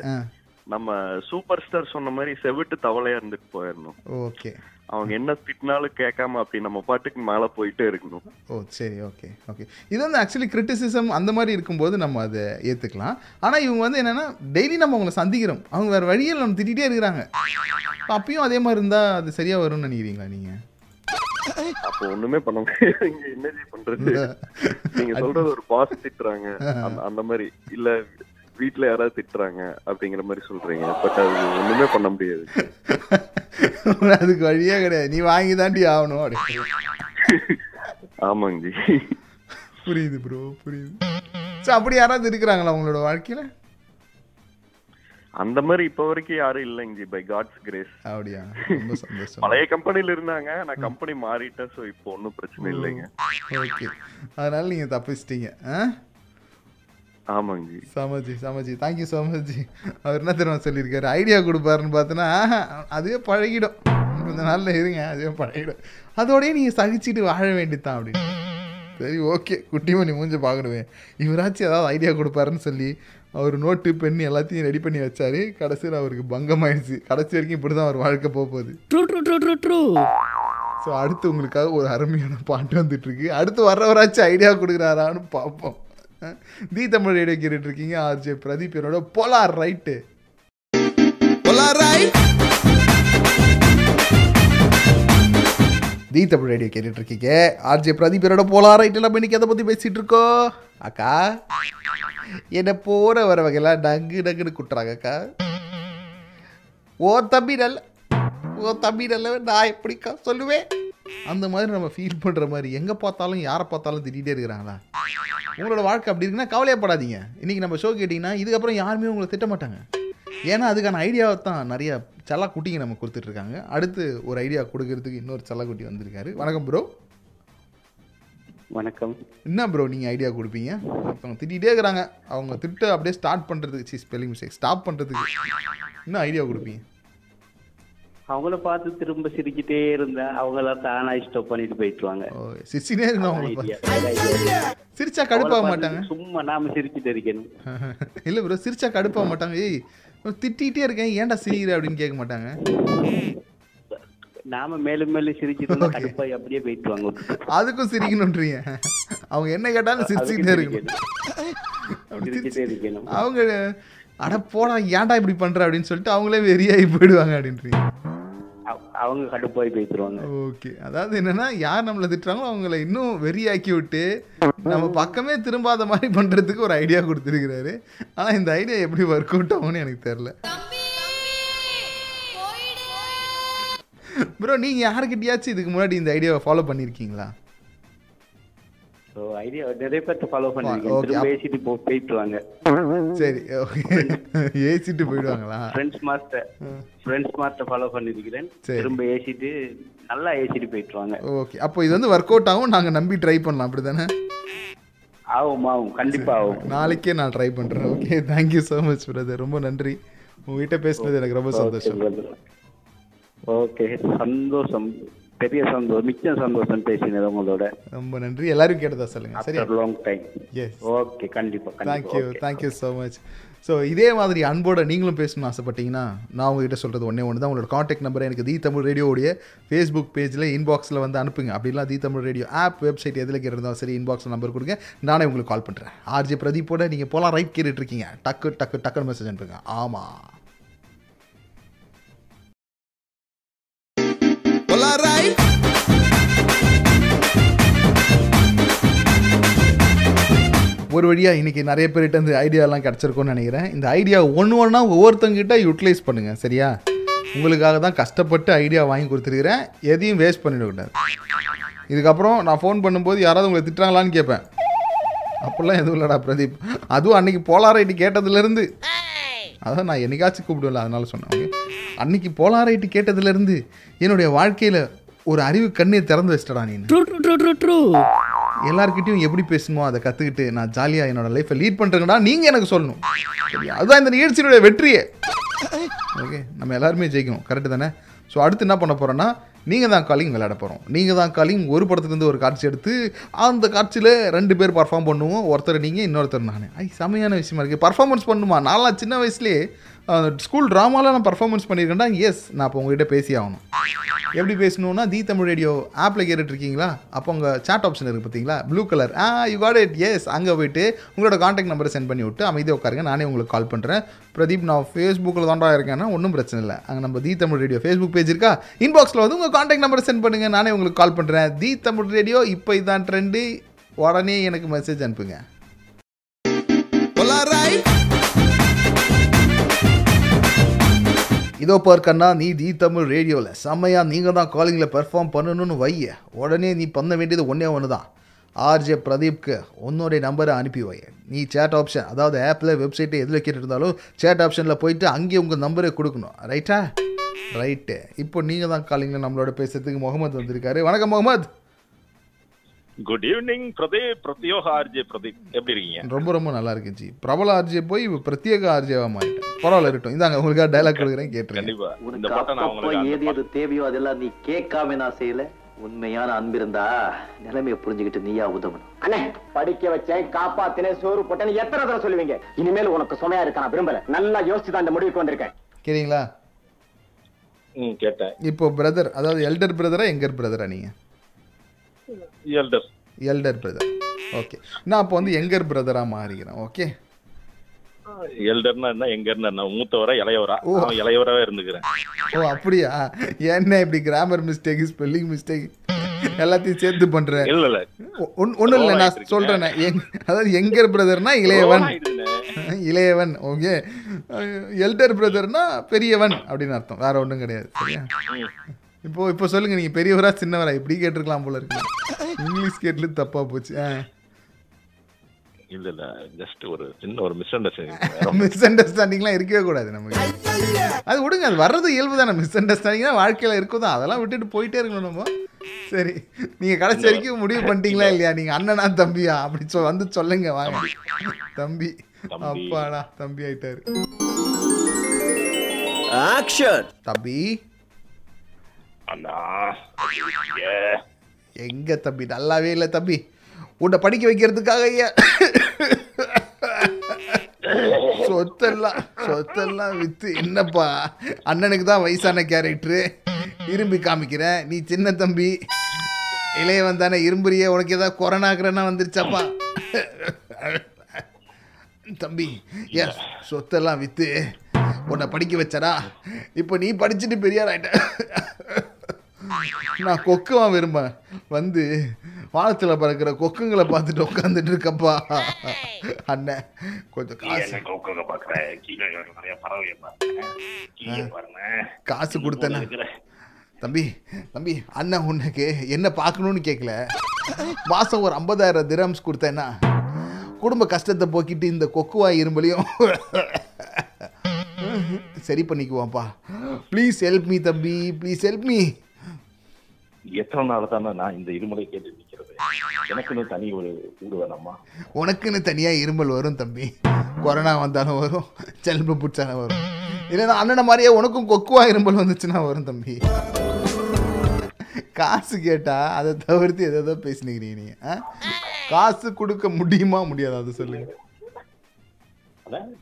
நம்ம சூப்பர் ஸ்டார் சொன்ன மாதிரி செவிட்டு தவளையா இருந்துட்டு போயிடணும். ஓகே அவங்க என்ன திட்டினாலும் கேட்காம அப்படி நம்ம பாட்டுக்கு மேல போயிட்டே இருக்கணும். ஓ சரி ஓகே ஓகே இது வந்து ஆக்சுவலி கிரிட்டிசிசம் அந்த மாதிரி இருக்கும்போது நம்ம அதை ஏற்றுக்கலாம் ஆனால் இவங்க வந்து என்னென்னா டெய்லி நம்ம அவங்கள சந்திக்கிறோம். அவங்க வேறு வழியில் நம்ம திட்டிகிட்டே இருக்கிறாங்க. அப்பயும் அதே மாதிரி இருந்தால் அது சரியாக வரும்னு நினைக்கிறீங்களா நீங்கள் அப்போ ஒண்ணுமே பண்ண முடியாது. இங்க என்ன பண்றது? நீங்க சொல்றது ஒரு பாஸ் திட்டுறாங்க. அந்த மாதிரி. இல்ல வீட்ல யாராவது திட்டுறாங்க அப்படிங்கிற மாதிரி சொல்றீங்க. பட் அது ஒண்ணுமே பண்ண முடியாது. அதுக்கு வழியே கிடையாது. நீ வாங்கி தாண்டி ஆகணும் அப்படி. ஆமாங்க. ஜி புரியுது ப்ரோ புரியுது. ஸோ அப்படி யாராவது இருக்கிறாங்களா உங்களோட வாழ்க்கையில்? அந்த மாதிரி இப்ப வரைக்கும் யாரும் இல்லைங்க ஜி பை காட்ஸ் கிரேஸ் அப்படியா? ரொம்ப சந்தோஷம். பழைய கம்பெனில இருந்தாங்க நான் கம்பெனி மாறிட்டேன் சோ இப்போ ஒன்றும் பிரச்சனை இல்லைங்க. ஓகே அதனால நீங்க தப்பிச்சிட்டீங்க. ஆ? ஆமாங்க. சமஜி சமஜி தேங்க்யூ ஸோ மச் ஜி அவர் என்ன தெரியுமா சொல்லியிருக்காரு? ஐடியா கொடுப்பாருன்னு பார்த்தோன்னா அதுவே பழகிடும். கொஞ்ச நாளில் இருங்க அதுவே பழகிடும். அதோடய நீங்கள் சகிச்சுட்டு வாழ வேண்டியதுதான் அப்படின்னு. சரி ஓகே குட்டிமணி மூஞ்ச பார்க்கணுமே. இவராச்சும் ஏதாவது ஐடியா கொடுப்பாருன்னு சொல்லி அவர் நோட்டு பெண்ணு எல்லாத்தையும் ரெடி பண்ணி வச்சாரு. கடைசியில் அவருக்கு பங்கமாயிடுச்சு. கடைசி வரைக்கும் இப்படி தான் அவர் வாழ்க்கை போக போகுது. True true true true true so அடுத்து உங்களுக்காக ஒரு அருமையான பாட்டு வந்துட்டு இருக்கு. அடுத்து வர்றவராச்சும் ஐடியா கொடுக்குறாரான்னு பார்ப்போம். தி தமிழ் ரேடியோ கேட்டுட்டு இருக்கீங்க ஆர்ஜே பிரதீப் என்னோட polar right Polar right. The Tamil radio கேட்டுட்டு இருக்கீங்க ஆர்ஜே பிரதீப் என்னோட போலார் ரைட்டு நம்ம இன்னைக்கு எதை பற்றி பேசிட்டு இருக்கோம் அக்கா என்ன போற வர வகையெல்லாம் டங்கு டங்குன்னு குட்டுறாங்க அக்கா. ஓ தம்பி நல்ல ஓ தம்பி நல்ல நான் எப்படிக்கா சொல்லுவேன்? அந்த மாதிரி நம்ம ஃபீல் பண்ணுற மாதிரி எங்கே பார்த்தாலும் யாரை பார்த்தாலும் திட்டிகிட்டே இருக்கிறாங்களா? உங்களோட வாழ்க்கை அப்படி இருக்குன்னா கவலையப்படாதீங்க. இன்றைக்கி நம்ம ஷோ கேட்டிங்கன்னா இதுக்கப்புறம் யாருமே உங்களை திட்ட மாட்டாங்க. ஏன்னா அதுக்கான ஐடியாவை தான் நிறைய செல்லா குட்டிங்க நம்ம கொடுத்துட்ருக்காங்க. அடுத்து ஒரு ஐடியா கொடுக்கறதுக்கு இன்னொரு செல்லா குட்டி வந்திருக்காரு. வணக்கம் ப்ரோ வணக்கம். என்ன ப்ரோ நீங்கள் ஐடியா கொடுப்பீங்க? ஒருத்தவங்க திட்டிகிட்டே இருக்கிறாங்க. அவங்க திட்ட அப்படியே ஸ்டார்ட் பண்ணுறதுக்கு சி ஸ்பெல்லிங் மிஸ்டேக் ஸ்டாப் பண்ணுறதுக்கு என்ன ஐடியா கொடுப்பீங்க? அவங்கள பார்த்து திரும்ப சிரிக்கிட்டே இருந்தா அவங்கள தானா ஸ்டாப் பண்ணிட்டு போயிட்டுவாங்க. சிரிச்சினே bad idea. சிரிச்சா கடுப்பாக மாட்டாங்க? சும்மா நாம சிரிச்சுட்டு இருக்கணும். இல்லை ப்ரோ சிரிச்சா கடுப்பாக மாட்டாங்க. ஏய் திட்டிகிட்டே இருக்கேன் ஏன்டா சிரிக்கிற அப்படின்னு கேட்க மாட்டாங்க? நாம மேலும் மேலும் சிரிச்சிட்டு இருந்தா கடுப்பாய் அப்படியே போயிட்டுவாங்க. அதுக்கும் சிரிக்கணுன்றீங்க அவங்க என்ன கேட்டாலும் சிரிச்சுக்கிட்டே இருக்கணும். அவங்க அட போடா ஏன்டா இப்படி பண்ற அப்படின்னு சொல்லிட்டு அவங்களே வெறியாகி போயிடுவாங்க அப்படின்றீங்க. அவங்க கடுப்பாய் போயிட்டுருவாங்க ஓகே. அதாவது என்னன்னா யார் நம்மளை திட்டுறாங்களோ அவங்கள இன்னும் வெறியாக்கி விட்டு நம்ம பக்கமே திரும்பாத மாதிரி பண்றதுக்கு ஒரு ஐடியா கொடுத்துருக்கிறாரு. ஆனா இந்த ஐடியா எப்படி ஒர்க் அவுட் ஆகும்னு எனக்கு தெரியல. ப்ரோ நீங்க யாருக்கிட்டயாச்சும் இதுக்கு முன்னாடி இந்த ஐடியாவை ஃபாலோ பண்ணியிருக்கீங்களா ஸோ ஐடியா நிறைய பேர்த்த ஃபாலோ அப்- ஏசிட்டு போ போயிட்டுருவாங்க. சரி okay ஏசிட்டு போயிடுவாங்களா? Friends master friends master follow பண்ணிருக்கிறேன். திரும்ப ஏசிட்டு நல்லா ஏசிட்டு போயிட்டுருவாங்க. ஓகே அப்போ இது வந்து ஒர்க் அவுட் ஆகும் நாங்கள் நம்பி ட்ரை பண்ணலாம் அப்படி தானே ஆகும் ஆகும். கண்டிப்பா ஆகும். நாளைக்கே நான் ட்ரை பண்ணுறேன் okay thank you so much brother ரொம்ப நன்றி. உங்ககிட்ட பேசினது எனக்கு ரொம்ப சந்தோஷம். ஓகே சந்தோஷம். பெரிய சந்தோஷம் மிச்ச சந்தோஷம் பேசினது உங்களோட. ரொம்ப நன்றி. எல்லாரும் கேட்டதா சொல்லுங்க. After long time yes okay கண்டிப்பா thank you thank you so much so இதே மாதிரி அன்போட நீங்களும் பேசணும்னு ஆசைப்பட்டீங்கன்னா நான் உங்ககிட்ட சொல்கிறது ஒன்றே ஒன்று தான் உங்களோட காண்டாக்ட் நம்பரை எனக்கு தி தமிழ் ரேடியோடைய ஃபேஸ்புக் பேஜில் இன்பாக்ஸில் வந்து அனுப்புங்க. அப்படிலாம் the Tamil radio app website எதில் கேட்டிருந்தாலும் சரி இன்பாக்ஸில் நம்பர் கொடுங்க. நானே உங்களுக்கு கால் பண்ணுறேன் ஆர்ஜே பிரதீப்போட நீங்கள் போலாம். ரைட் கேட்டுட்டு இருக்கீங்க. டக்கு டக்கு டக்குன்னு மெசேஜ் அனுப்புங்க. ஆமாம் ஒரு வழியாக இன்றைக்கி நிறைய பேர்கிட்ட இந்த ஐடியாலாம் கிடச்சிருக்கோன்னு நினைக்கிறேன். இந்த ஐடியா ஒன்று ஒன்றா ஒவ்வொருத்தங்கிட்ட யூட்டிலைஸ் பண்ணுங்கள் சரியா? உங்களுக்காக தான் கஷ்டப்பட்டு ஐடியா வாங்கி கொடுத்துருக்கிறேன். எதையும் வேஸ்ட் பண்ணிடக்கூடாது இதுக்கப்புறம் நான் ஃபோன் பண்ணும்போது யாராவது உங்களை திட்டுறாங்களான்னு கேட்பேன். அப்படிலாம் எதுவும் இல்லைடா பிரதீப். அதுவும் அன்னைக்கு போலாரைட்டு கேட்டதுலேருந்து. அதான் நான் என்னைக்காச்சும் கூப்பிடுவேன்ல அதனால சொன்னேன் ஓகே அன்னைக்கு போலாரைட்டு கேட்டதுலேருந்து என்னுடைய வாழ்க்கையில் ஒரு அறிவு கண்ணை திறந்து வச்சிட்டடா நீ எல்லாருக்கிட்டையும் எப்படி பேசணுமோ அதை கற்றுக்கிட்டு நான் ஜாலியாக என்னோட லைஃப்பை லீட் பண்ணுறேங்கடா நீங்கள் எனக்கு சொல்லணும். அதுதான் இந்த நிகழ்ச்சியினுடைய வெற்றியே. ஓகே நம்ம எல்லாருமே ஜெயிக்கணும். கரெக்டு தானே? ஸோ அடுத்து என்ன பண்ண போகிறோன்னா நீங்கள் தான் காலிங் விளையாட போகிறோம் நீங்கள் தான் காலிங் ஒரு படத்துலேருந்து ஒரு காட்சி எடுத்து அந்த காட்சியில் ரெண்டு பேர் பர்ஃபார்ம் பண்ணுவோம். ஒருத்தர் நீங்கள் இன்னொருத்தர் நான். ஐ செமையான விஷயமா இருக்குது பர்ஃபார்மன்ஸ் பண்ணுமா? நான்லாம் சின்ன வயசுலேயே ஸ்கூல் ட்ராமாவில் நான் பர்ஃபார்மன்ஸ் பண்ணியிருக்கேன்டா. எஸ் நான் அப்போ உங்ககிட்ட பேசி ஆகணும். எப்படி பேசணும்னா தி தமிழ் ரேடியோ ஆப்பில் கேட்டுட்ருக்கீங்களா? அப்போ உங்கள் சாட் ஆப்ஷன் இருக்குது பார்த்தீங்களா blue colour ah you got it yes அங்கே போயிட்டு உங்களோட காண்டாக்ட் நம்பரை சென்ட் பண்ணி விட்டு அமைதியாக உட்காருங்க. நானே உங்களுக்கு கால் பண்ணுறேன் பிரதீப் நான் ஃபேஸ்புக்கில் தான்டா இருக்கேன்னா ஒன்றும் பிரச்சனை இல்லை. அங்கே நம்ம the Tamil radio Facebook page இருக்கா? இன்பாக்ஸில் வந்து உங்கள் காண்டாக்ட் நம்பரை சென்ட் பண்ணுங்கள் நானே உங்களுக்கு கால் பண்ணுறேன் தி தமிழ் ரேடியோ இப்போ இதான் ட்ரெண்டு உடனே எனக்கு மெசேஜ் அனுப்புங்க. இதோ பார்க்கண்ணா நீ தி தமிழ் ரேடியோவில் செம்மையாக நீங்கள் தான் காலிங்கில் பெர்ஃபார்ம் பண்ணணும்னு வைய. உடனே நீ பண்ண வேண்டியது ஒன்றே ஒன்று தான் ஆர்ஜே பிரதீப்க்கு உன்னுடைய நம்பரை அனுப்பி வை. நீ சேட் ஆப்ஷன் அதாவது ஆப்பில் வெப்சைட்டு எதில் கேட்டுருந்தாலும் சேட் ஆப்ஷனில் போயிட்டு அங்கேயே உங்கள் நம்பரை கொடுக்கணும். ரைட்டா ரைட்டு இப்போ நீங்கள் தான் காலிங்கில் நம்மளோட பேசுறதுக்கு முகமது வந்திருக்காரு. வணக்கம் முகமது. குட் ஈவினிங் பிரதீப் பிரத்யோக ஆர்ஜே பிரதீப் எப்படி இருக்கீங்க? ரொம்ப ரொம்ப நல்லா இருக்கு ஜி. பிரபல ஆர்ஜே போய் பிரத்யேக ஆர்ஜேவா மாறிட்டேன். பரவாயில்ல இருக்கட்டும். இந்தாங்க உங்களுக்காக டைலாக் கொடுக்குறேன் கேட்டுருங்க. கண்டிப்பா. இந்த பாட்டை நான் உங்களுக்கு ஏது எது தேவையோ அதெல்லாம் நீ கேட்காம நான் செய்யல. உண்மையான அன்பிருந்தா நிலைமைய புரிஞ்சுக்கிட்டு நீயா உதவணும். அண்ணே படிக்க வச்சேன் காப்பாத்தினேன் சோறு போட்டேன்னு எத்தனை தடவை சொல்லுவீங்க? இனிமேல் உனக்கு சுமையா இருக்க நான் விரும்பல. நல்லா யோசிச்சு தான் இந்த முடிவுக்கு வந்திருக்கேன். கேறீங்களா ம் கேட்டேன். இப்போ பிரதர் அதாவது எல்டர் பிரதரா எங்கர் பிரதரா நீங்கள் எல்டர் எல்டர் பிரதர் ஓகே நான் அப்போ வந்து எங்கர் பிரதராக மாறிக்கிறேன். ஓகே எல்டர்னா என்ன? எங்கர்னா என்ன? மூத்தவரா இளையவரா? ஓ. அவன் இளையவராவே இருந்துக்கிறேன். ஓ அப்படியா? என்ன இப்படி கிராமர் மிஸ்டேக் ஸ்பெல்லிங் மிஸ்டேக் எல்லாத்தையும் சேர்த்து பண்றேன் இல்ல இல்ல. ஒன்றும் இல்லை நான் சொல்றேன். அதாவது எங்கர் பிரதர்னா இளையவன். இளையவன் ஓகே எல்டர் பிரதர்னா பெரியவன் அப்படின்னு அர்த்தம். வேற ஒன்றும் கிடையாது சரியா? இப்போ இப்போ சொல்லுங்க நீங்க பெரியவரா சின்னவரா இப்படி கேட்டிருக்கலாம் போல இருக்கு. இங்கிலீஷ் கேட்டது தப்பா போச்சு ஆ. இல்ல இல்ல ஜஸ்ட் ஒரு சின்ன ஒரு மிஸ் அண்டர்ஸ்டாண்டிங் மிஸ் அண்டர்ஸ்டாண்டிங்லாம் இருக்கவே கூடாது நமக்கு. அது விடுங்க அது வர்றது இயல்பு தானே. மிஸ் அண்டர்ஸ்டாண்டிங்னா வாழ்க்கையில் இருக்கும் தான் அதெல்லாம் விட்டுட்டு போயிட்டே இருக்கணும் நம்ம. சரி நீங்க கடைசி வரைக்கும் முடிவு பண்ணிட்டீங்களா இல்லையா? நீங்க அண்ணனா தம்பியா? அப்படி சொ வந்து சொல்லுங்க வாங்க. தம்பி. அப்பாடா தம்பி ஆயிட்டாரு. ஆக்ஷன் தம்பி. அண்ணா. எங்க தம்பி? நல்லாவே இல்லை தம்பி. உன்னை படிக்க வைக்கிறதுக்காக ஏன் சொத்தெல்லாம் சொத்தெல்லாம் வித்து. என்னப்பா? அண்ணனுக்கு தான் வயசான கேரக்டரு இரும்பி காமிக்கிறேன் நீ சின்ன தம்பி. இளையவன் தானே. இரும்புறியே உனக்கு ஏதாவது கொரோனாக்கிறனா வந்துருச்சாப்பா. தம்பி எஸ் சொத்தெல்லாம் வித்து. உன்னை படிக்க வச்சடா. இப்போ நீ படிச்சுட்டு பெரியார் ஆயிட்ட. நான் கொக்குவா விரும்பேன் வந்து வானத்தில் பறக்கிற கொக்குங்களை பார்த்துட்டு உட்காந்துட்டு இருக்கப்பா. அண்ணன் கொஞ்சம் காசு. கொக்கங்க பாக்குறேன் கீழே நிறைய பறவை காசு கொடுத்தேன்னா தம்பி தம்பி அண்ணன் உனக்கு என்ன பார்க்கணும்னு கேட்கல. மாதம் ஒரு ஐம்பதாயிரம் திரம்ஸ் கொடுத்தேன்னா குடும்ப கஷ்டத்தை போக்கிட்டு இந்த கொக்குவா இரும்பலையும் சரி பண்ணிக்குவான்ப்பா ப்ளீஸ் ஹெல்ப் மீ தம்பி. ப்ளீஸ் ஹெல்ப் மீ எத்தனை நாள் தானே நான் இந்த இருமலை கேட்டு நிக்கிறது எனக்குன்னு தனி ஒரு வீடு வேணாமா? உனக்குன்னு தனியாக இருமல் வரும் தம்பி. கொரோனா வந்தாலும் வரும் செல்பு பிடிச்சாலும் வரும். இல்லைன்னா அண்ணனை மாதிரியே உனக்கும் கொக்குவா இருமல் வந்துச்சுன்னா வரும் தம்பி. காசு கேட்டா அதை தவிர்த்து எதோ ஏதோ பேசினீங்க நீ ஆ? காசு கொடுக்க முடியுமா முடியாது? அதை சொல்லுங்க.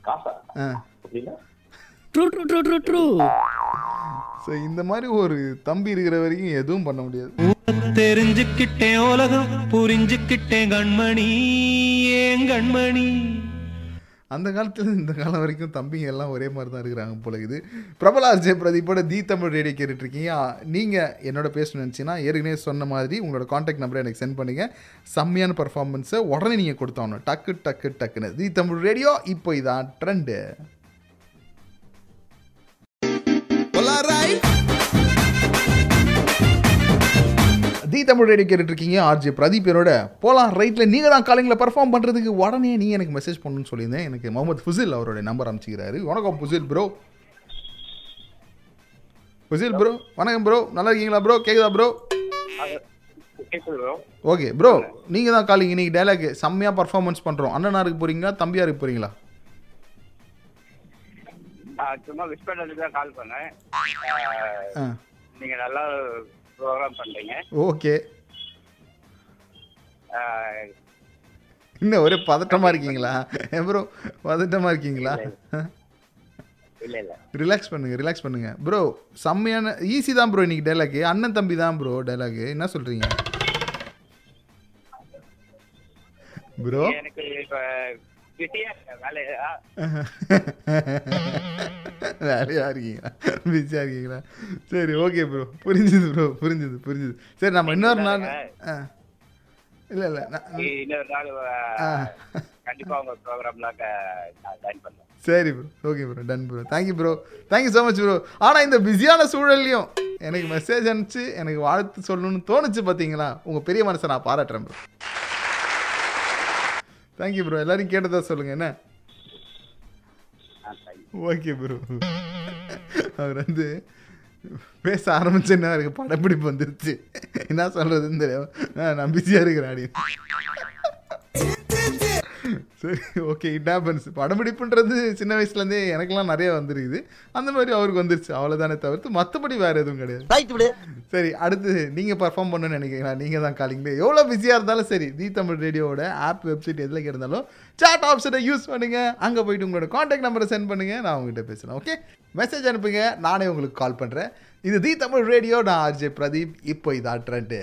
காசா? True true true true true so இந்த மாதிரி ஒரு தம்பி இருக்கிற வரைக்கும் எதுவும் பண்ண முடியாது. தெரிஞ்சுக்கிட்டேன் உலகம் புரிஞ்சுக்கிட்டேன் கண்மணி ஏன் கண்மணி? அந்த காலத்துல இந்த காலம் வரைக்கும் தம்பிங்க எல்லாம் ஒரே மாதிரி தான் இருக்கிறாங்க போல இது பிரபல அர்ஜய் பிரதீப்போட தி தமிழ் ரேடியோ கேட்டுட்டு இருக்கீங்க நீங்கள் என்னோட பேசணும்னு நினச்சின்னா ஏற்கனவே சொன்ன மாதிரி உங்களோட காண்டாக்ட் நம்பரை எனக்கு சென்ட் பண்ணுங்க. செம்மையான பர்ஃபார்மன்ஸை உடனே நீங்கள் கொடுத்தாகணும் டக்கு டக்கு டக்குன்னு. தி தமிழ் ரேடியோ இப்போ இதான் ட்ரெண்டு தி தமிழ் ரேடியோ கேட்டுட்டு இருக்கீங்க ஆர்ஜே பிரதீப் என்னோட போலாம் ரைட்டில் நீங்கள் தான் காலிங்கில் பர்ஃபார்ம் பண்ணுறதுக்கு உடனே நீங்கள் எனக்கு மெசேஜ் பண்ணணும்னு சொல்லியிருந்தேன். எனக்கு முகமது ஃபுசில் அவரோட நம்பர் அமைச்சிக்கிறாரு வணக்கம் ஃபுசில் ப்ரோ ஃபுசில் ப்ரோ வணக்கம் ப்ரோ நல்லா இருக்கீங்களா ப்ரோ கேக்குதா ப்ரோ ஓகே ப்ரோ நீங்கள் தான் காலிங் இன்னைக்கு டைலாக் செம்மையாக பர்ஃபார்மன்ஸ் பண்ணுறோம் அண்ணனாருக்கு போகிறீங்களா தம்பியாருக்கு போகிறீங்களா சும்மா விஷ் பண்ணுறதுக்கு தான் கால் பண்ணேன். நீங்க நல்லா ப்ரோக்ராம் பண்றீங்க. ஓகே. இன்னும் ஒரே பதட்டமாக இருக்கீங்களா? ப்ரோ பதட்டமாக இருக்கீங்களா? இல்ல இல்ல. ரிலாக்ஸ் பண்ணுங்க ரிலாக்ஸ் பண்ணுங்க. ப்ரோ செம்மையான ஈஸி தான் ப்ரோ இன்னைக்கு டைலாக் அண்ணன் தம்பி தான் ப்ரோ டைலாக் என்ன சொல்றீங்க? ப்ரோ எனக்கு வேலையா? இருக்கீங்களா? பிஸியாக இருக்கீங்களா? சரி ஓகே ப்ரோ புரிஞ்சுது ப்ரோ புரிஞ்சுது புரிஞ்சுது. சரி நம்ம இன்னொரு நாள் இல்லை இல்லை இன்னொரு நாள். கண்டிப்பா உங்க ப்ரோக்ராம்ல ஜாயின் பண்ணுவேன். சரி bro okay bro done bro thank you bro thank you so much bro ஆனால் இந்த பிஸியான சூழல்லையும் எனக்கு மெசேஜ் அனுப்பிச்சு எனக்கு வாழ்த்து சொல்லணும்னு தோணுச்சு பார்த்தீங்களா உங்கள் பெரிய மனசை நான் பாராட்டுறேன் ப்ரோ தேங்க்யூ ப்ரோ எல்லாரும் கேட்டதா சொல்லுங்க என்ன? ஓகே ப்ரோ அவர் வந்து பேச ஆரம்பிச்சேன்னா இருக்கு படப்பிடிப்பு வந்துருச்சு. என்ன சொல்றதுன்னு தெரியும் நான் பிஸியாக இருக்கிறேன் அப்படின்னு சரி ஓகே இட் ஹேப்பன்ஸ் படப்பிடிப்புன்றது சின்ன வயசுலேருந்தே எனக்கெல்லாம் நிறைய வந்துருக்குது. அந்த மாதிரி அவருக்கு வந்துருச்சு. அவ்வளோதானே தவிர்த்து மற்றபடி வேறு எதுவும் கிடையாது. சரி அடுத்து நீங்கள் பர்ஃபார்ம் பண்ணணும்னு நினைக்கிறீங்களா? நீங்கள் தான் காலிங்களே எவ்வளோ பிஸியாக இருந்தாலும் சரி தி தமிழ் ரேடியோவோட ஆப் வெப்சைட் எதில் இருந்தாலும் சாட் ஆப்ஷனை யூஸ் பண்ணுங்க. அங்கே போயிட்டு உங்களோட காண்டாக்ட் நம்பரை சென்ட் பண்ணுங்க. நான் உங்ககிட்ட பேசுகிறேன் ஓகே மெசேஜ் அனுப்புங்க. நானே உங்களுக்கு கால் பண்ணுறேன் இது தி தமிழ் ரேடியோ நான் ஆர்ஜே பிரதீப். இப்போ இதான் ட்ரெண்டு